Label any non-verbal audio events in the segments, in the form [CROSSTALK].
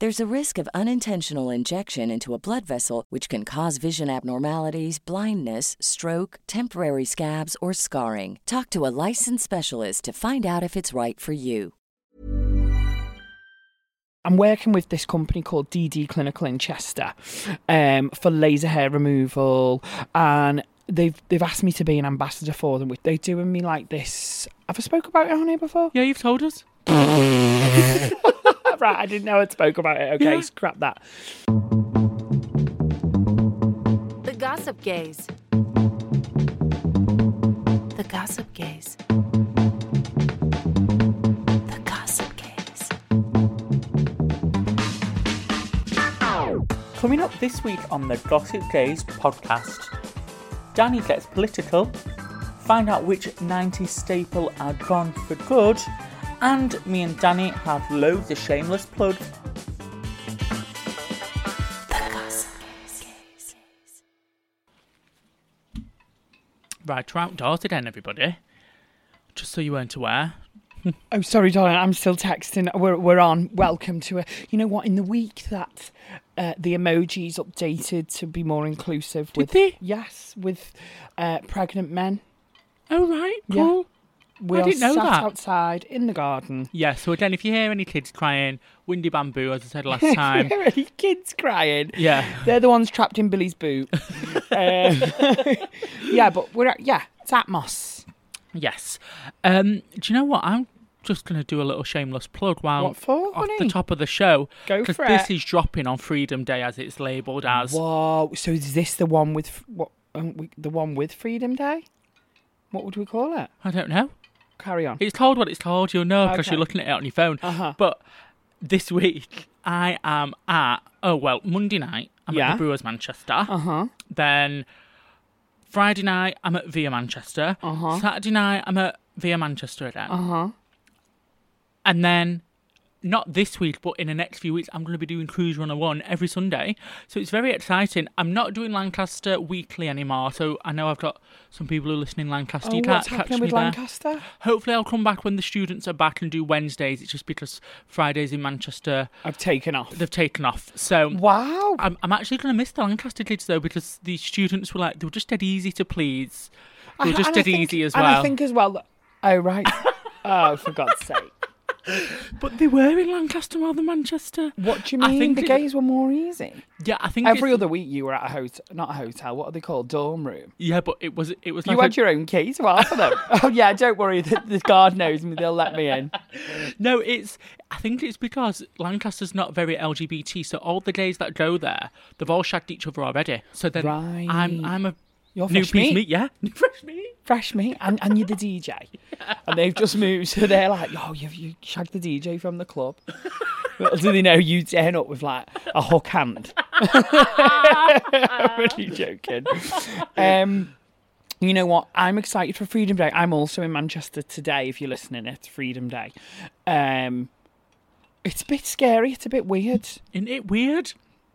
There's a risk of unintentional injection into a blood vessel, which can cause vision abnormalities, blindness, stroke, temporary scabs, or scarring. Talk to a licensed specialist to find out if it's right for you. I'm working with this company called DD Clinical in Chester um, for laser hair removal, and they've they've asked me to be an ambassador for them. They're doing me like this. Have I spoke about it on here before? Yeah, you've told us. [LAUGHS] [LAUGHS] right, I didn't know I spoke about it. Okay, Yeah. scrap that. The Gossip Gays. The Gossip Gays. The Gossip Gays. Coming up this week on the Gossip Gays podcast, Danny gets political, find out which 90s staple are gone for good, and me and Danny have loads of shameless plugs. The Right, we're outdoors again, everybody. Just so you weren't aware. [LAUGHS] Oh, sorry, darling. I'm still texting. We're we're on. Welcome to a. You know what? In the week that uh, the emojis updated to be more inclusive. Did with, they? Yes, with uh, pregnant men. Oh, right, Yeah. cool. We I didn't know sat that. outside in the garden. Yeah, so again, if you hear any kids crying, windy bamboo, as I said last [LAUGHS] time. There are any kids crying. yeah. They're the ones trapped in Billy's boot. [LAUGHS] um, [LAUGHS] yeah, but we're at, yeah, it's Atmos. Yes. Um, do you know what? I'm just going to do a little shameless plug while for, off the top of the show. Go Because for this it. is dropping on Freedom Day as it's labelled as. Whoa! So is this the one with what? Um, we, the one with Freedom Day? What would we call it? I don't know. Carry on. It's called what it's called. You'll know because Okay. you're looking at it on your phone. Uh-huh. But this week, I am at, oh, well, Monday night, I'm Yeah. at the Brewers Manchester. Uh huh. Then Friday night, I'm at Via Manchester. Uh-huh. Saturday night, I'm at Via Manchester again. Uh huh. And then, not this week, but in the next few weeks, I'm going to be doing Cruz 101 every Sunday. So it's very exciting. I'm not doing Lancaster weekly anymore. So I know I've got some people who are listening in Lancaster. Oh, you can't what's catch happening me with there. Lancaster? Hopefully, I'll come back when the students are back and do Wednesdays. It's just because Fridays in Manchester, I've taken off. they've taken off. So. Wow. I'm, I'm actually going to miss the Lancaster kids though because the students were like they were just dead easy to please. They were just I dead think- easy as and well. I think as well. Oh right. [LAUGHS] oh, for God's sake. But they were in Lancaster rather than Manchester. What do you mean? I think The it- gays were more easy. Yeah, I think Every other week you were at a hotel, not a hotel. What are they called? Dorm room. Yeah, but it was it was You like had a- your own keys for half of them. [LAUGHS] oh yeah, don't worry. The, the guard knows me. They'll let me in. no. It's I think it's because Lancaster's not very LGBT, so all the gays that go there, they've all shagged each other already. So then I'm I'm a You're new fresh piece meat. meat, yeah, [LAUGHS] fresh meat. fresh meat, and, and you're the DJ. [LAUGHS] And they've just moved, so they're like, oh, you've you shagged the DJ from the club." Little do they know you turn up with like a hook hand. [LAUGHS] I'm really joking. Um, you know what? I'm excited for Freedom Day. I'm also in Manchester today. If you're listening, it's Freedom Day. Um, it's a bit scary. It's a bit weird. Isn't it weird?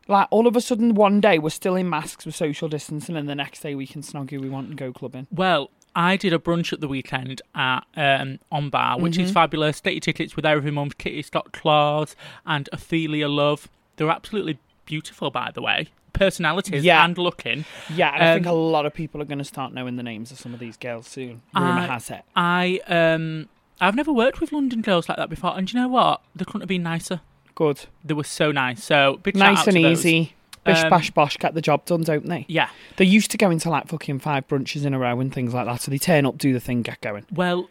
Like all of a sudden, one day we're still in masks with social distancing, and the next day we can snog who we want and go clubbing. Well, I did a brunch at the weekend at um, On Bar, which Mm-hmm. is fabulous. Get your tickets with Every Mum's Kitty Scott Claus and Ophelia Love. They're absolutely beautiful, by the way. Personalities Yeah. and looking. Yeah, and I think a Um, lot of people are going to start knowing the names of some of these girls soon. Rumor I- has it. I um I've never worked with London girls like that before, and you know what? They couldn't have been nicer. Good. They were so nice. So big Nice and easy. Bish Um, bash bosh, get the job done, don't they? Yeah. They used to go into like fucking five brunches in a row and things like that. So they turn up, do the thing, get going. Well,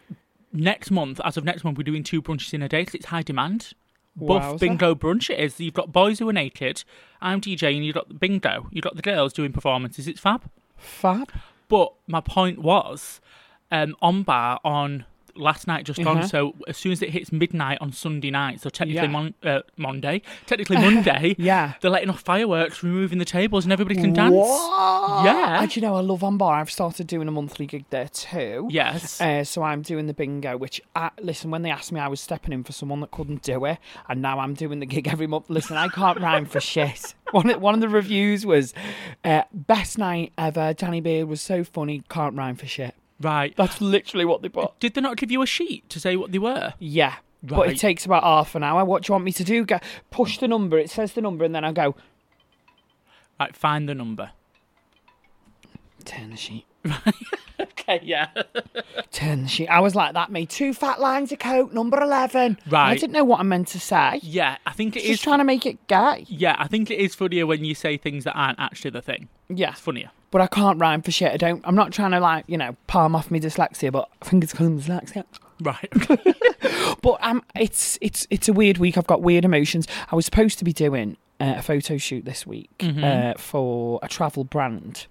next month, as of next month, we're doing two brunches in a day 'cause it's high demand. Buff Wowza. bingo brunch it is. You've got boys who are naked. I'm DJing. You've got the bingo. You've got the girls doing performances. It's fab. Fab. But my point was, um, on bar on last night just gone. Uh-huh. So as soon as it hits midnight on Sunday night, so technically Yeah. mon- uh, Monday, [LAUGHS] technically Monday, [LAUGHS] Yeah. they're letting off fireworks, removing the tables, and everybody can dance. What? Yeah. And you know, I love On Bar. I've started doing a monthly gig there too. Yes. Uh, so I'm doing the bingo, which, uh, listen, when they asked me, I was stepping in for someone that couldn't do it, and now I'm doing the gig every month. Listen, I can't rhyme for shit. [LAUGHS] One of, one of the reviews was, uh, best night ever. Danny Beard was so funny, can't rhyme for shit. Right. That's literally what they put. Did they not give you a sheet to say what they were? Yeah. But it takes about half an hour. What do you want me to do? Go, push the number. It says the number, and then I go, Right, find the number. turn the sheet. [LAUGHS] Okay, yeah. Turn the sheet. I was like that, mate. Two fat lines of coke, number 11. Right. I didn't know what I meant to say. yeah, I think it Just is. trying to make it gay. Yeah, I think it is funnier when you say things that aren't actually the thing. Yeah. It's funnier. But I can't rhyme for shit. I don't. I'm not trying to like you know palm off my dyslexia, but I think it's because I'm dyslexia. Right. [LAUGHS] [LAUGHS] But um, it's it's it's a weird week. I've got weird emotions. I was supposed to be doing uh, a photo shoot this week uh, for a travel brand.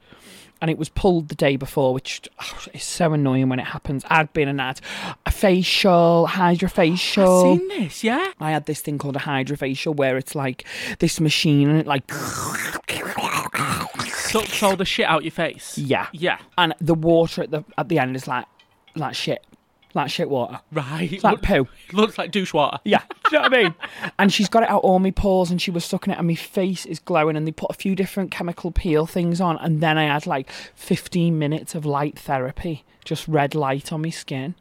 And it was pulled the day before, which oh, is so annoying when it happens. I'd been and ad, a facial, hydrofacial. I've seen this, yeah? I had this thing called a hydrofacial where it's like this machine and it like Sucks all the shit out your face. yeah, Yeah. and the water at the at the end is like like shit, like shit water. Right. It's like poo. looks like douche water. Yeah, do you know what I mean? And she's got it out all my pores, and she was sucking it, and my face is glowing. And they put a few different chemical peel things on, and then I had like 15 minutes of light therapy, just red light on my skin.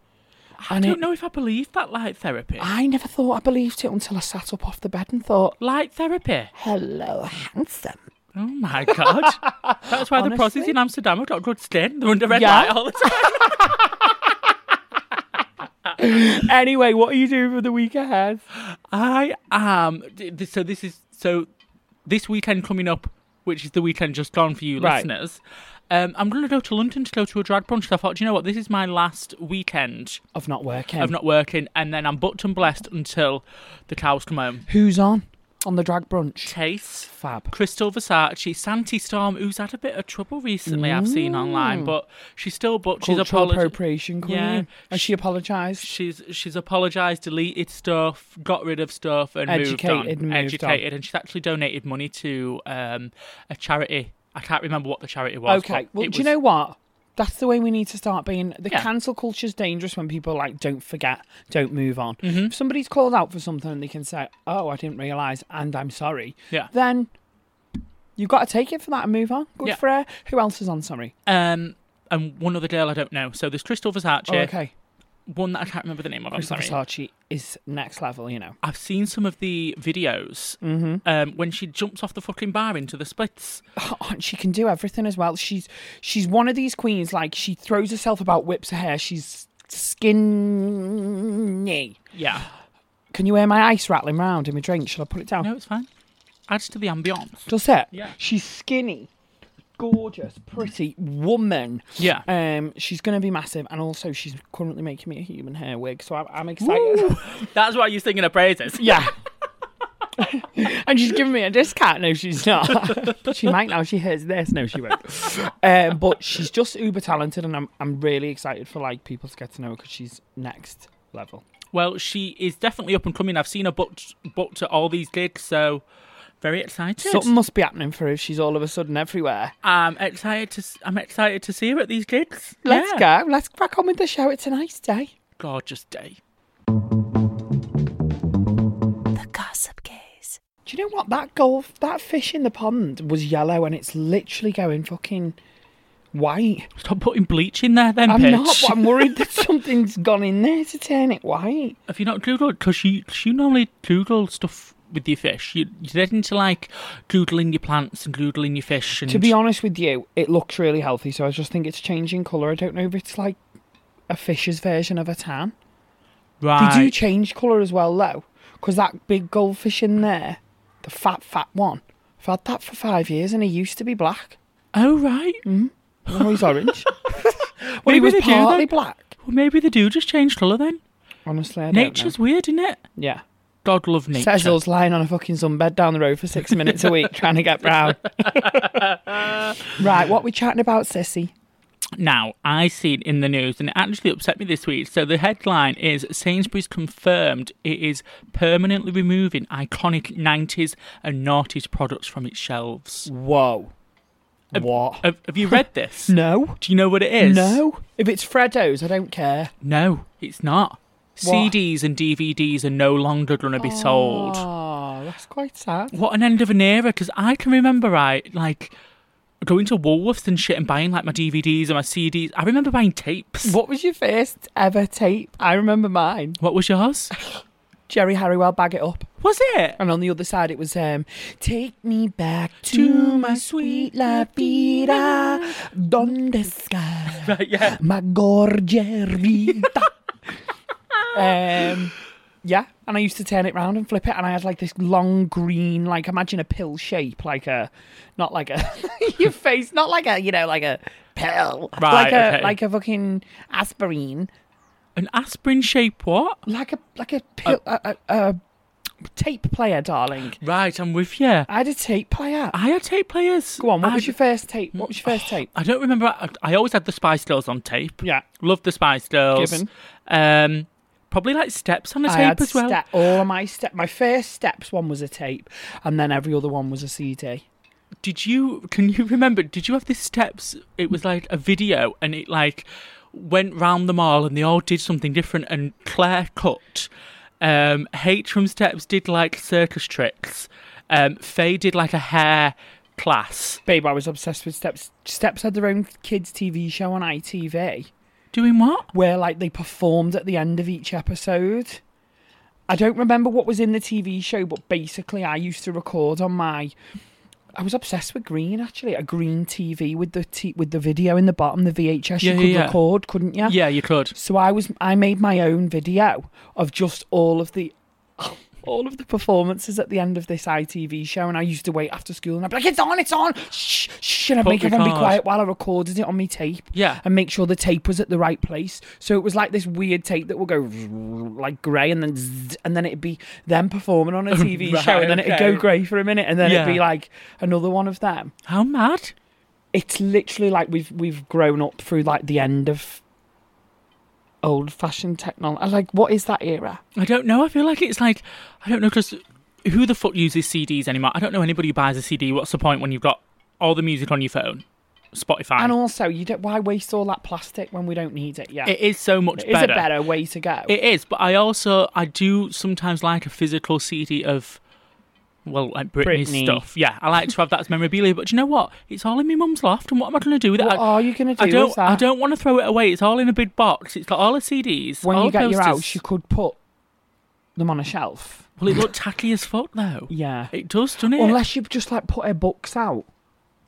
I And don't it, know if I believe that light therapy. I never thought I believed it until I sat up off the bed and thought, Light therapy. "Hello, handsome." Oh my god. [LAUGHS] That's why the process in Amsterdam have got good skin. They're under red Yeah. light all the time. [LAUGHS] [LAUGHS] Anyway, what are you doing for the week ahead? I am. So this is so. This weekend coming up, which is the weekend just gone for you Right. listeners. Um, I'm going to go to London to go to a drag brunch. So I thought, do you know what? This is my last weekend Of not working. of not working, and then I'm booked and blessed until the cows come home. Who's on on the drag brunch? Chase, Fab. Crystal Versace, Santi Storm, who's had a bit of trouble recently. I've seen online, but she's still booked. She's Cultural apologized. appropriation queen. Yeah. Has she apologised? She's she's apologised, deleted stuff, got rid of stuff, and Educated moved on. and moved on. Educated, and she's actually donated money to um, a charity. I can't remember what the charity was. Okay. but Well, it do you was- know what? That's the way we need to start being. The Yeah. cancel is dangerous when people like don't forget, don't move on. Mm-hmm. If somebody's called out for something and they can say, "Oh, I didn't realize," and I'm sorry, Yeah. then you've got to take it for that and move on. Good Yeah. for her. Who else is on? Sorry. Um, and one other girl I don't know. So there's Crystal Versace. Oh, okay. One that I can't remember the name of. I'm Crystal sorry. Versace is next level. You know. I've seen some of the videos Mm-hmm. um, when she jumps off the fucking bar into the splits. Oh, [LAUGHS] and she can do everything as well. She's she's one of these queens. Like she throws herself about, whips her hair. She's skinny. Yeah. Can you hear my ice rattling round in my drink? Shall I put it down? No, it's fine. Adds to the ambience. Does it? Yeah. She's skinny, gorgeous, pretty woman. Yeah. Um, she's going to be massive, and also she's currently making me a human hair wig, so I'm, I'm excited. [LAUGHS] [LAUGHS] That's why you're singing her praises. yeah. [LAUGHS] and she's giving me a discount. No, she's not. she might now. She hears this. No, she won't. Um, but she's just uber talented, and I'm I'm really excited for like people to get to know her because she's next level. Well, she is definitely up and coming. I've seen her booked booked at all these gigs, so very excited. Something must be happening for her if she's all of a sudden everywhere. I'm excited to s- I'm excited to see her at these gigs. Let's Yeah. go. Let's crack on with the show. It's a nice day. Gorgeous day. The Gossip Gays. Do you know what? That golf, that fish in the pond was yellow and it's literally going fucking white. Stop putting bleach in there, then, I'm bitch. not, I'm worried that [LAUGHS] something's gone in there to turn it white. Have you not googled? Because you, 'cause you normally Google stuff with your fish. You, get into like googling your plants and googling your fish. And To be honest with you, it looks really healthy, so I just think it's changing colour. I don't know if it's like a fish's version of a tan. right. They do change colour as well, though, because that big goldfish in there, the fat, fat one, I've had that for five years and he used to be black. oh right. Mm-hmm. Now he's orange. [LAUGHS] [LAUGHS] well, he was they do black. Well, maybe they do just change colour then. Honestly, I don't Nature's weird, isn't it? Yeah. God love nature. Us lying on a fucking sunbed down the road for six minutes a week [LAUGHS] trying to get brown. right, what we chatting about, Sissy? Now, I seen in the news, and it actually upset me this week. So the headline is Sainsbury's confirmed it is permanently removing iconic 90s and noughties products from its shelves. Whoa. What? Have, have you read this? [LAUGHS] No. Do you know what it is? No. If it's Freddo's, I don't care. No, it's not. What? CDs and DVDs are no longer going to be sold. Oh, that's quite sad. What an end of an era, because I can remember, right, like going to Woolworths and shit and buying like my DVDs and my CDs. I remember buying tapes. What was your first ever tape? I remember mine. What was yours? [LAUGHS] Geri Halliwell, Bag It Up. Was it? And on the other side, it was um, Take me back to my sweet La Vida, donde está [LAUGHS] Right, yeah. my gorgia [LAUGHS] vida. Um, yeah, and I used to turn it round and flip it, and I had like this long green, like imagine a pill shape, like a, not like a, [LAUGHS] your face, not like a, you know, like a pill, Right, like a, okay. like a fucking aspirin, An aspirin shape what? like a, like a pill, a, a, a tape player, darling. Right, I'm with you. I had a tape player. I had tape players. Go on, what I, was your first tape? What was your first [SIGHS] tape? I don't remember. I, I always had the Spice Girls on tape. Yeah. Loved the Spice Girls. Given. Um, probably like Steps on a I tape as well. step, all of my step. My first steps one was a tape, and then every other one was a CD. Did you? Can you remember? Did you have this Steps? It was like a video, and it like went round the mall, and they all did something different. And Claire cut. Um, H from Steps did like circus tricks. Um, Faye did like a hair class. Babe, I was obsessed with Steps. Steps had their own kids' TV show on ITV Doing what? where like they performed at the end of each episode. I don't remember what was in the TV show, but basically, I used to record on my. I was obsessed with green actually, a green TV with the t- with the video in the bottom, the VHS. Yeah, you could yeah, record, couldn't you? Yeah, you could. So I was I made my own video of just all of the all of the performances at the end of this ITV show and I used to wait after school and I'd be like, It's on, it's on shh shh and I'd Put make your everyone be card. quiet while I recorded it on my tape. Yeah. And make sure the tape was at the right place. So it was like this weird tape that would go like grey and then zzz, and then it'd be them performing on a [LAUGHS] TV Right, show and then it'd go grey for a minute and then it'd be Yeah. like another one of them How mad? it's literally like we've we've grown up through like the end of old fashioned technology. Like, what is that era? I don't know. I feel like it's like I don't know because who the fuck uses CDs anymore? I don't know anybody who buys a CD. What's the point when you've got all the music on your phone, Spotify? And also, you don't. Why waste all that plastic when we don't need it? Yeah, it is so much it is better. a better way to go. It is, but I also I do sometimes like a physical CD of. Well, like Britney, Britney. stuff. Yeah, I like to have that as memorabilia. But do you know what? It's all in my mum's loft, and what am I going to do with it? what I, are you gonna do I don't. with that? I don't want to throw it away. It's all in a big box. It's got all the CDs. When all you the get your house, you could put them on a shelf. Well, it looked tacky as fuck though. Yeah. It does, doesn't it? Unless you've just like put her books out.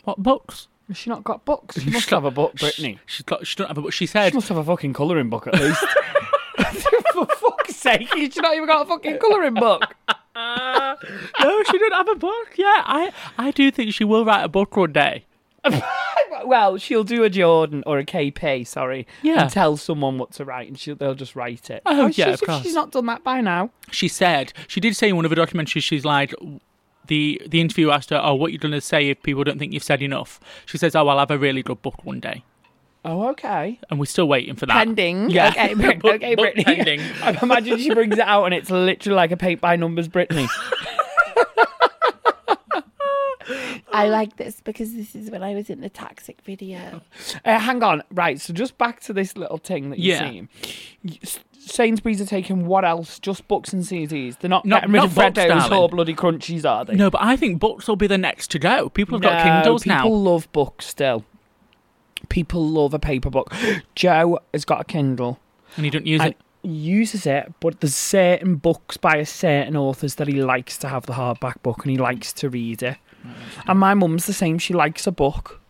what books? Has she not got books? She must have a book, Britney. She's got. She don't have a book. She said She must have a fucking colouring book at least. [LAUGHS] [LAUGHS] For fuck's sake, she's not even got a fucking colouring book. No, she didn't have a book. Yeah, I. I do think she will write a book one day. [LAUGHS] Well, she'll do a Jordan or a KP, sorry, Yeah. and tell someone what to write, and she'll, they'll just write it. Oh, oh, yeah, she's, of course. She's not done that by now. She said. She did say in one of her documentaries. She's like. The the interview asked her, "Oh, what are you going to say if people don't think you've said enough?" She says, "Oh, I'll have a really good book one day," Oh, okay. and we're still waiting for that. Pending. [LAUGHS] Yeah. Okay, Brit- Book- okay, book Britney. pending. [LAUGHS] I imagine she brings it out and it's literally like a paint by numbers Britney. [LAUGHS] I like this because this is when I was in the toxic video. Uh, hang on. Right, so just back to this little thing that you've Yeah. seen. Sainsbury's are taking what else? Just books and CDs. They're not, Not- getting rid not of books, Freddo's or bloody crunchies, are they? No, but I think books will be the next to go. People have got No, Kindles people now. love books still. People love a paper book. Joe has got a Kindle. And you don't use it. he uses it, but there's certain books by a certain authors that he likes to have the hardback book and he likes to read it. Mm. And my mum's the same. She likes a book.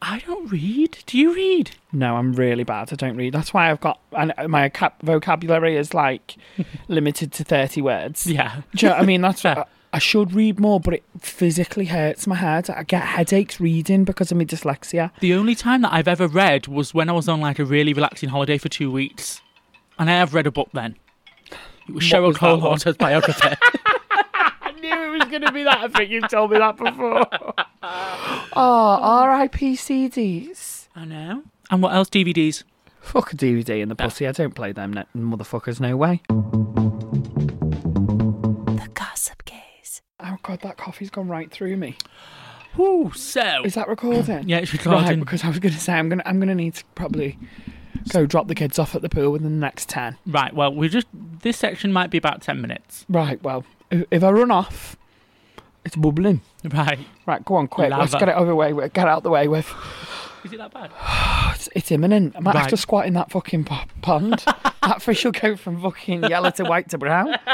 I don't read. Do you read? No, I'm really bad. I don't read. That's why I've got and my cap- vocabulary is like [LAUGHS] limited to thirty words. Yeah. Do you know what I mean? That's Fair. I, should read more, but it physically hurts my head. I get headaches reading because of my dyslexia. The only time that I've ever read was when I was on like a really relaxing holiday for two weeks, and I have read a book then. It was Cheryl that biography. [LAUGHS] I knew it was going to be that. I think you've told me that before. [LAUGHS] oh, R.I.P. CDs. I know. And what else? DVDs. Fuck a DVD in the pussy. I don't play them, motherfuckers. No way. The Gossip Gays. Oh god, that coffee's gone right through me. Whoo, so. Is that recording? Yeah, it's recording. Right, because I was going to say I'm going to I'm going to need to probably go drop the kids off at the pool within the next ten. Right, well, we just. This section might be about 10 minutes. Right. Well, if, if I run off, it's bubbling. Right. Right, go on, quick. Let's get it over the way. with- Get out the way with. [SIGHS] Is it that bad? It's, it's imminent. I might have to squat in that fucking pond. [LAUGHS] that fish will go from fucking yellow to white to brown. [LAUGHS]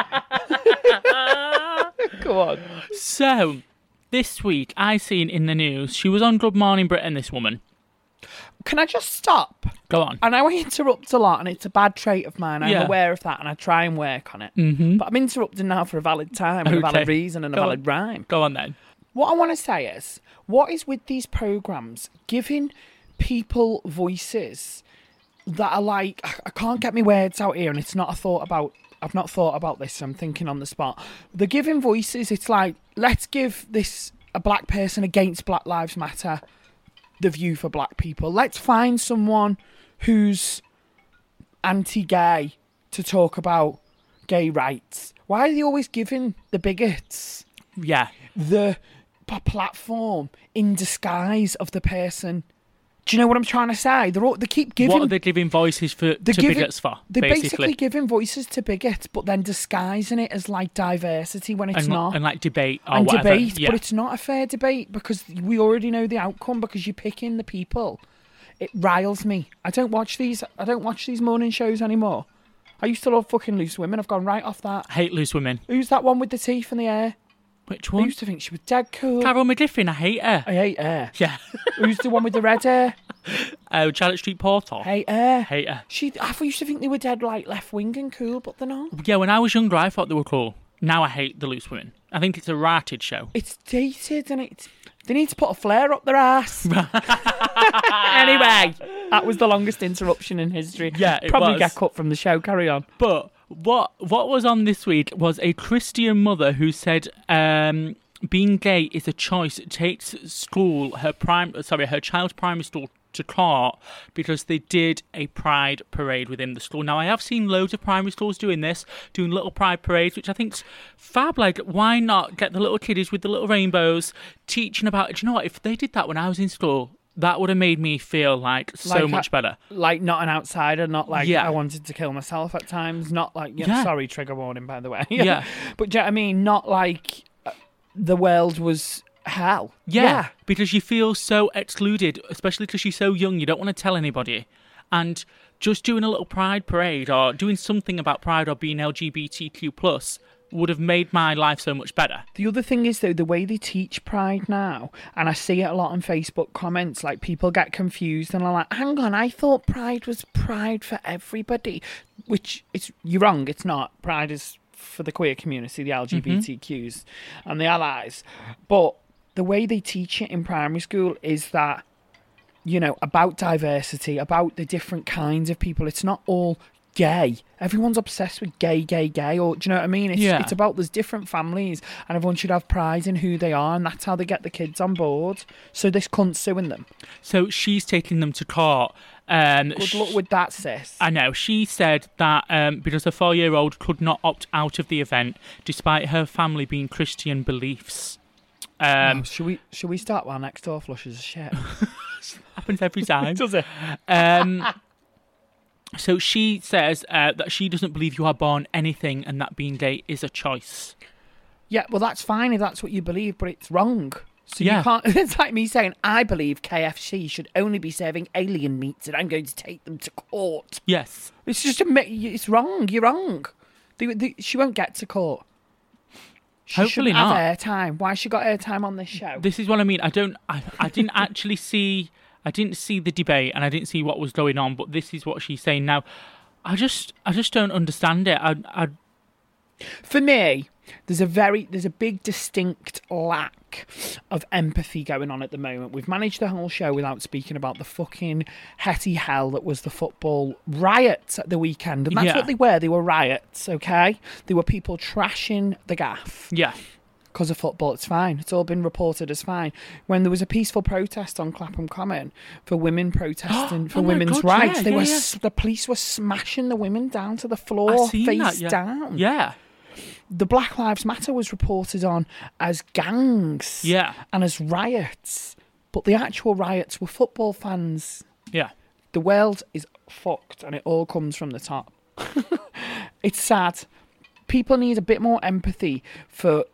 go on. So, this week I seen in the news, she was on Good Morning Britain, this woman. Can I just stop? Go on. I know I interrupt a lot, and it's a bad trait of mine. I'm Yeah. aware of that, and I try and work on it. Mm-hmm. But I'm interrupting now for a valid time, and a Okay. valid reason, and a Go valid rhyme. Go on then. What I want to say is, what is with these programs giving people voices that are like, I- I can't get my words out here, and it's not a thought about. I've not thought about this. I'm thinking on the spot. They're giving voices. It's like, let's give this a black person against Black Lives Matter the view for black people. Let's find someone who's anti-gay to talk about gay rights. Why are they always giving the bigots Yeah. the p- platform in disguise of the person. Do you know what I'm trying to say? They're all, they keep giving. what are they giving voices for to giving- bigots for? They're basically, basically giving voices to bigots, but then disguising it as like diversity when it's and, not. and like debate or and whatever. debate, yeah. but it's not a fair debate because we already know the outcome because you're picking the people. It riles me. I don't watch these. I don't watch these morning shows anymore. I used to love fucking Loose Women. I've gone right off that. I hate loose women. Who's that one with the teeth in the air? Which one? I used to think she was dead cool. Carol McGiffin. I hate her. I hate her. [LAUGHS] Yeah. Who's the one with the red hair? [LAUGHS] Oh, Charlotte Street Porter. Hate her. Hate her. She, I used to think they were dead like left wing and cool, but they're not. Yeah, when I was younger, I thought they were cool. Now I hate the loose women. I think it's a ratted show. It's dated and it's. They need to put a flare up their ass. [LAUGHS] anyway, that was the longest interruption in history. Yeah, it probably was. get cut from the show. Carry on. But what what was on this week was a Christian mother who said um, being gay is a choice. It takes school her prime sorry her child's primary school to court because they did a pride parade within the school. Now I have seen loads of primary schools doing this, doing little pride parades, which I think's fab. Like why not get the little kiddies with the little rainbows teaching about? Do you know what? If they did that when I was in school. That would have made me feel like so Like, much I- better. Like not an outsider, not like Yeah. I wanted to kill myself at times, not like yeah, Yeah. sorry, trigger warning by the way. [LAUGHS] Yeah. but do you know I mean? Not like uh, the world was hell. Yeah, because you feel so excluded, especially because you're so young. You don't want to tell anybody, and just doing a little pride parade or doing something about pride or being LGBTQ plus would have made my life so much better. The other thing is though the way they teach pride now, and I see it a lot on Facebook comments, like people get confused and are like, "Hang on, I thought pride was pride for everybody," which it's you're wrong. It's not. Pride is for the queer community, the mm-hmm. LGBTQs, and the allies. But the way they teach it in primary school is that you know, about diversity, about the different kinds of people. It's not all gay. Everyone's obsessed with gay, gay, gay. Or do you know what I mean? It's, Yeah. it's about there's different families, and everyone should have pride in who they are, and that's how they get the kids on board. So this cunt's suing them. So she's taking them to court. Um, Good luck with that, sis. I know. She said that um, because a four year old could not opt out of the event despite her family being Christian beliefs. Um, Oh, should we should we start while next door flushes a shit? [LAUGHS] happens every [LAUGHS] time. Does it? Um, [LAUGHS] so she says uh, that she doesn't believe you are born anything and that being gay is a choice. Yeah, well that's fine if that's what you believe, but it's wrong. So Yeah. you can't. [LAUGHS] It's like me saying I believe KFC should only be serving alien meats, and I'm going to take them to court. Yes. It's just a. It's wrong. You're wrong. They, they, she won't get to court. She Hopefully not. have airtime. Why she got airtime on this show? This is what I mean. I don't. I, I didn't [LAUGHS] actually see. I didn't see the debate, and I didn't see what was going on. But this is what she's saying now. I just, I just don't understand it. I, I, For me, there's a very there's a big distinct lack of empathy going on at the moment. We've managed the whole show without speaking about the fucking hetty hell that was the football riots at the weekend. And that's Yeah. what they were. They were riots, okay? They were people trashing the gaff yeah, because of football. It's fine. It's all been reported as fine. When there was a peaceful protest on Clapham Common for women protesting [GASPS] for Oh women's God, yeah, rights, they yeah, were yeah. the police were smashing the women down to the floor, face that. Yeah. down Yeah, the Black Lives Matter was reported on as gangs yeah, and as riots, but the actual riots were football fans. yeah. The world is fucked and it all comes from the top. [LAUGHS] it's sad. People need a bit more empathy for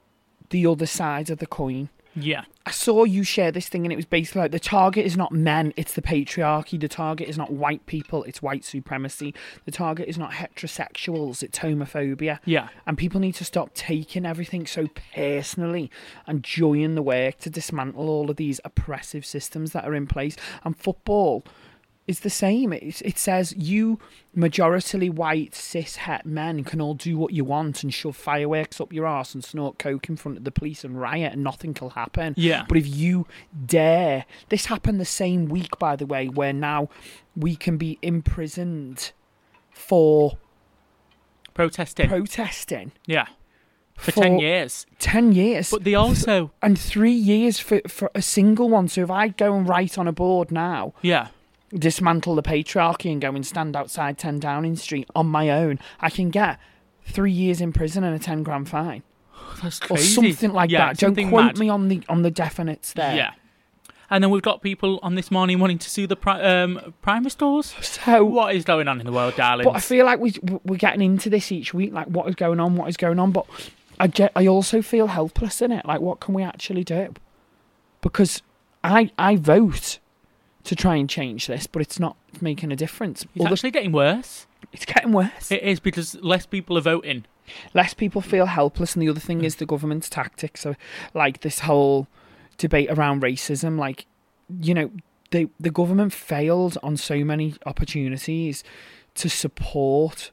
the other side of the coin. Yeah, I saw you share this thing, and it was basically like the target is not men, it's the patriarchy. The target is not white people, it's white supremacy. The target is not heterosexuals, it's homophobia. yeah. And people need to stop taking everything so personally and join the work to dismantle all of these oppressive systems that are in place. And football is the same. It, it says you, majoritarily white, cis het men, can all do what you want and shove fireworks up your arse and snort coke in front of the police and riot and nothing will happen. Yeah. But if you dare, this happened the same week, by the way, where now we can be imprisoned for Protesting. protesting yeah, for, ten years. 10 years. But they also, and three years for, for a single one. So if I go and write on a board now, yeah, dismantle the patriarchy and go and stand outside 10 Downing Street on my own, I can get three years in prison and a 10 grand fine. [SIGHS] that's crazy. Or something like Yeah, that. Don't quote mad. me on the on the definites there. Yeah. And then we've got people on this morning wanting to sue the pri- um, primary stores. So What is going on in the world, darling? But I feel like we we're getting into this each week, like what is going on, what is going on. But I get, I also feel helpless in it. Like, what can we actually do? Because I I vote to try and change this, but it's not making a difference. it's actually getting worse. it's getting worse. It is because less people are voting. Less people feel helpless, and the other thing mm. is the government's tactics. So, like this whole debate around racism, like you know, the the government failed on so many opportunities to support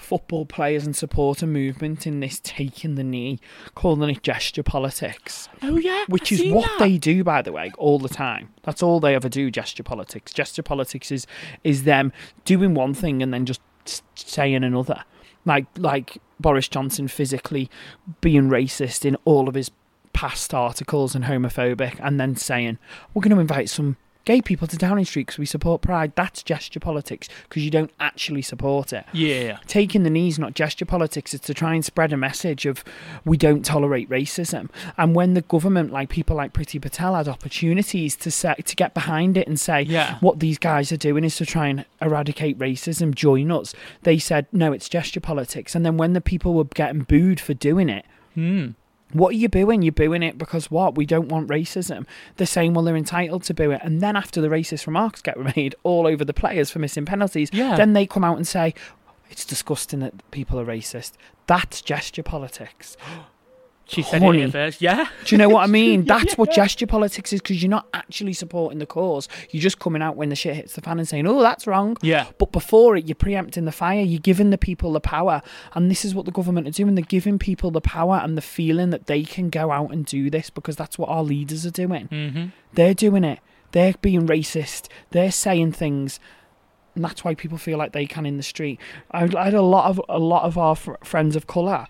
football players and supporter movement in this taking the knee, calling it gesture politics. Oh yeah, Which is what they do, by the way, all the time. That's all they ever do. Gesture politics. Gesture politics is is them doing one thing and then just saying another. Like like Boris Johnson physically being racist in all of his past articles and homophobic, and then saying we're going to invite some gay people to Downing Street because we support Pride. That's gesture politics because you don't actually support it Yeah, taking the knees not gesture politics it's to try and spread a message of we don't tolerate racism and when the government like people like Priti Patel had opportunities to say to get behind it and say Yeah. what these guys are doing is to try and eradicate racism join us they said no it's gesture politics and then when the people were getting booed for doing it Hmm. What are you booing? You're booing it because what? We don't want racism. They're saying, well, they're entitled to boo it. And then after the racist remarks get made [LAUGHS] all over the players for missing penalties, Yeah. then they come out and say, it's disgusting that people are racist. That's gesture politics. [GASPS] [GASPS] She said Honey. it at first. Yeah. Do you know what I mean? [LAUGHS] That's what gesture politics is because you're not actually supporting the cause. You're just coming out when the shit hits the fan and saying, oh, that's wrong. Yeah. But before it, you're preempting the fire. You're giving the people the power. And this is what the government are doing. They're giving people the power and the feeling that they can go out and do this because that's what our leaders are doing. Mm-hmm. They're doing it. They're being racist. They're saying things. And that's why people feel like they can in the street. I, I had a lot of a lot of our fr- friends of colour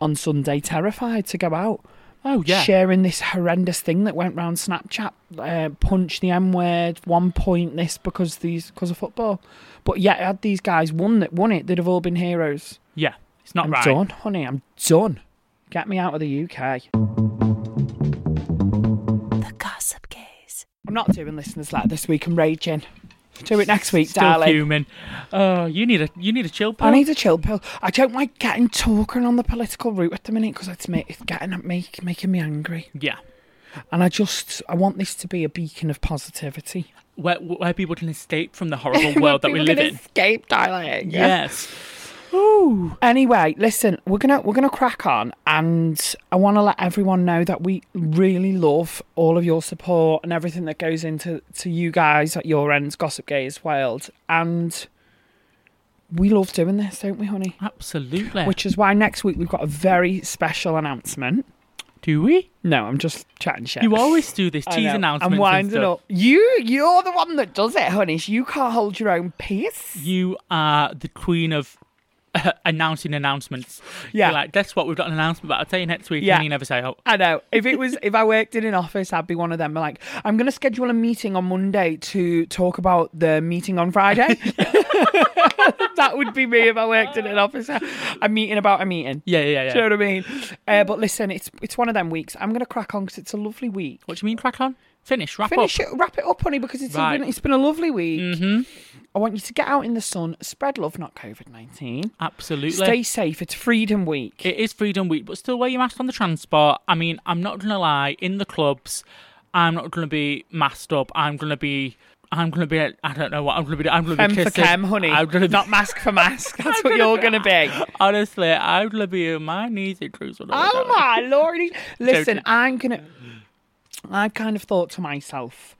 on Sunday terrified to go out Oh yeah. sharing this horrendous thing that went round Snapchat. Uh, punch the M word, one point this because these because of football. But yet, had these guys won that won it, they'd have all been heroes. yeah. It's not right. I'm right. done, honey. I'm done. Get me out of the UK. The Gossip Gays. I'm not doing listeners like this week. I'm raging. Do it next week, Still darling. fuming. Oh, you need a you need a chill pill. I need a chill pill. I don't like getting talking on the political route at the minute because it's, it's getting at me, making me angry. Yeah. and I just I want this to be a beacon of positivity. Where, where people can escape from the [LAUGHS] horrible world that we live can in. Escape, darling. Yes. Anyway, listen, we're gonna we're gonna crack on, and I want to let everyone know that we really love all of your support and everything that goes into to you guys at your end, Gossip Gays Wild, and we love doing this, don't we, honey? Absolutely. Which is why next week we've got a very special announcement. do we? No, I'm just chatting shit. You always do this [LAUGHS] cheese announcements. I'm winding up. You, you're the one that does it, honey. You can't hold your own peace. You are the queen of [LAUGHS] announcing announcements. Yeah. You're like, guess what? We've got an announcement, but I'll tell you next week. Yeah. And you never say, oh, I know. If it was, if I worked in an office, I'd be one of them. Like, I'm going to schedule a meeting on Monday to talk about the meeting on Friday. [LAUGHS] [LAUGHS] that would be me if I worked in an office. A meeting about a meeting. yeah, yeah, yeah. Do you know what I mean? Uh, but listen, it's it's one of them weeks. I'm going to crack on because it's a lovely week. What do you mean, crack on? Finish, wrap Finish up. it, wrap it up, honey, because it's Right. been it's been a lovely week. Mm-hmm. I want you to get out in the sun, spread love, not COVID nineteen. Absolutely. Stay safe. It's Freedom Week. It is Freedom Week, but still wear your mask on the transport. I mean, I'm not going to lie, in the clubs, I'm not going to be masked up. I'm going to be. I'm gonna be. I don't know what I'm gonna be. I'm gonna be Chem for kissing. chem, honey. I'm gonna Not mask for mask. [LAUGHS] That's what you're going to be. Honestly, I'm gonna be in my knees in cruise. Oh my lordy! [LAUGHS] Listen. I'm gonna. I've kind of thought to myself,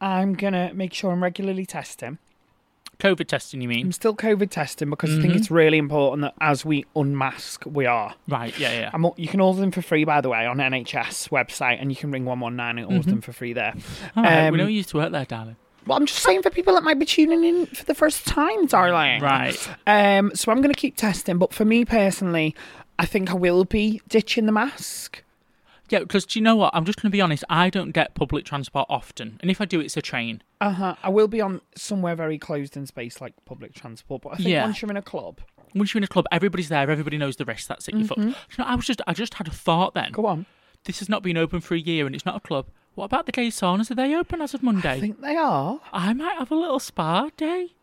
I'm gonna make sure I'm regularly testing. COVID testing, you mean? I'm still COVID testing because I think Mm-hmm. it's really important that as we unmask, we are. Right? Yeah, yeah. I'm, you can order them for free, by the way, on NHS website, and you can ring one one nine and order them for free there. All right, Um, we know you used to work there, darling. Well, I'm just saying for people that might be tuning in for the first time, darling. Right. Um, so I'm going to keep testing, but for me personally, I think I will be ditching the mask. Yeah, because do you know what? I'm just gonna be honest. I don't get public transport often, and if I do, it's a train. Uh huh. I will be on somewhere very closed in space like public transport, but I think Yeah. once you're in a club, Once you're in a club, everybody's there. Everybody knows the risk. That's it. You fucked. Do You know, I was just. I just had a thought then. go on. This has not been open for a year, and it's not a club. What about the gay saunas? Are they open as of Monday? I think they are. I might have a little spa day.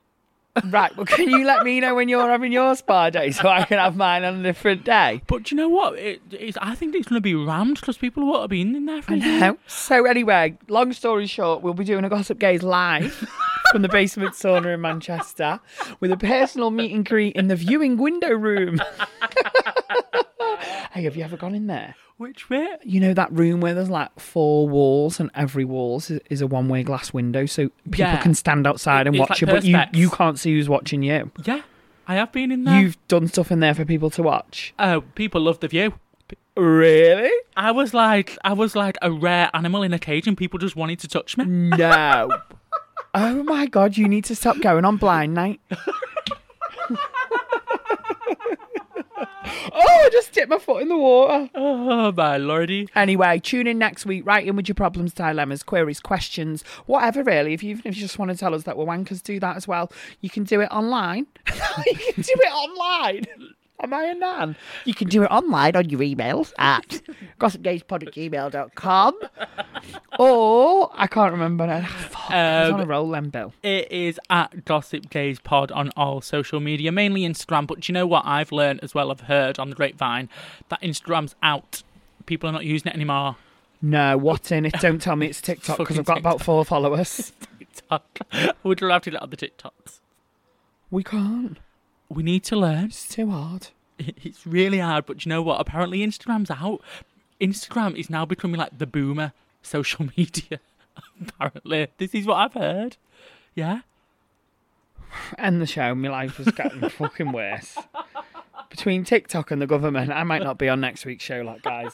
Right. Well, can you let me know when you're having your spa day so I can have mine on a different day? But do you know what? It, it's, I think it's going to be rammed because people won't have been in there for I know. So anyway, long story short, we'll be doing a Gossip Gays live from the basement sauna in Manchester with a personal meet and greet in the viewing window room. [LAUGHS] hey, have you ever gone in there? Which bit? You know that room where there's like four walls and every wall is, is a one-way glass window, so people Yeah. can stand outside and It's watch like you, but you Perspex. you can't see who's watching you. Yeah, I have been in there. You've done stuff in there for people to watch. Oh, people love the view. Really? I was like, I was like a rare animal in a cage, and people just wanted to touch me. No. [LAUGHS] oh my god, you need to stop going on blind night. [LAUGHS] oh, I just dipped my foot in the water. Oh my lordy! Anyway, tune in next week. Write in with your problems, dilemmas, queries, questions, whatever. Really, if you even if you just want to tell us that we're wankers, do that as well. You can do it online. [LAUGHS] you can do it online. Am I a nan? You can do it online on your emails at [LAUGHS] gossipgayspod at gmail.com. or I can't remember now. [LAUGHS] Fuck, I was on a Um, roll then, Bill. It is at Gossip Gays Pod on all social media, mainly Instagram. But do you know what I've learned as well? I've heard on the grapevine that Instagram's out. People are not using it anymore. No, what in it? Don't tell me it's [LAUGHS] TikTok because I've got about four followers. TikTok. You love to get on the TikToks? We can't. We need to learn. It's too hard. It's really hard, but you know what? Apparently, Instagram's out. Instagram is now becoming like the boomer social [LAUGHS] media. Apparently, this is what I've heard. Yeah. End the show. My life is getting [LAUGHS] fucking worse. Between TikTok and the government, I might not be on next week's show, like guys.